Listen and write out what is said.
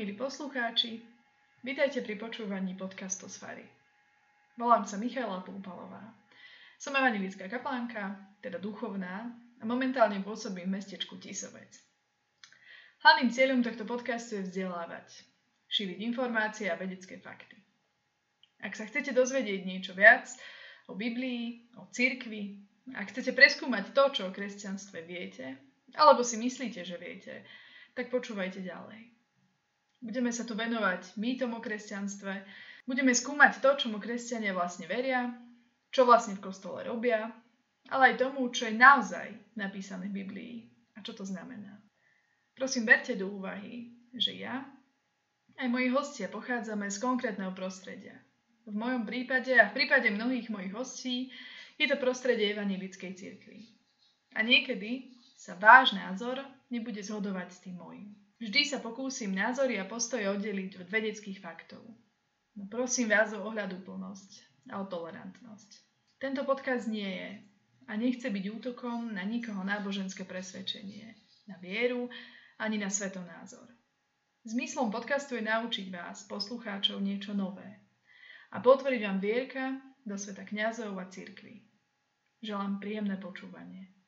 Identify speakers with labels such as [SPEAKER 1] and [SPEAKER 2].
[SPEAKER 1] Milí poslucháči, vítajte pri počúvaní podcastu Sfary. Volám sa Michaela Púpalová. Som evangelická kaplánka, teda duchovná, a momentálne pôsobím v mestečku Tisovec. Hlavným cieľom tohto podcastu je vzdelávať, šíriť informácie a vedecké fakty. Ak sa chcete dozvedieť niečo viac o Biblii, o cirkvi, ak chcete preskúmať to, čo o kresťanstve viete, alebo si myslíte, že viete, tak počúvajte ďalej. Budeme sa tu venovať mýtom o kresťanstve, budeme skúmať to, čomu kresťania vlastne veria, čo vlastne v kostole robia, ale aj tomu, čo je naozaj napísané v Biblii a čo to znamená. Prosím, berte do úvahy, že ja aj moji hostia pochádzame z konkrétneho prostredia. V mojom prípade a v prípade mnohých mojich hostí je to prostredie evangelickej cirkvi. A niekedy sa váš názor nebude zhodovať s tým môjim. Vždy sa pokúsim názory a postoje oddeliť od vedeckých faktov. No prosím vás o ohľadúplnosť a o tolerantnosť. Tento podkaz nie je a nechce byť útokom na nikoho náboženské presvedčenie, na vieru ani na svetonázor. Zmyslom podcastu je naučiť vás, poslucháčov, niečo nové a potvoriť vám vierka do sveta kňazov a cirkvi. Želám príjemné počúvanie.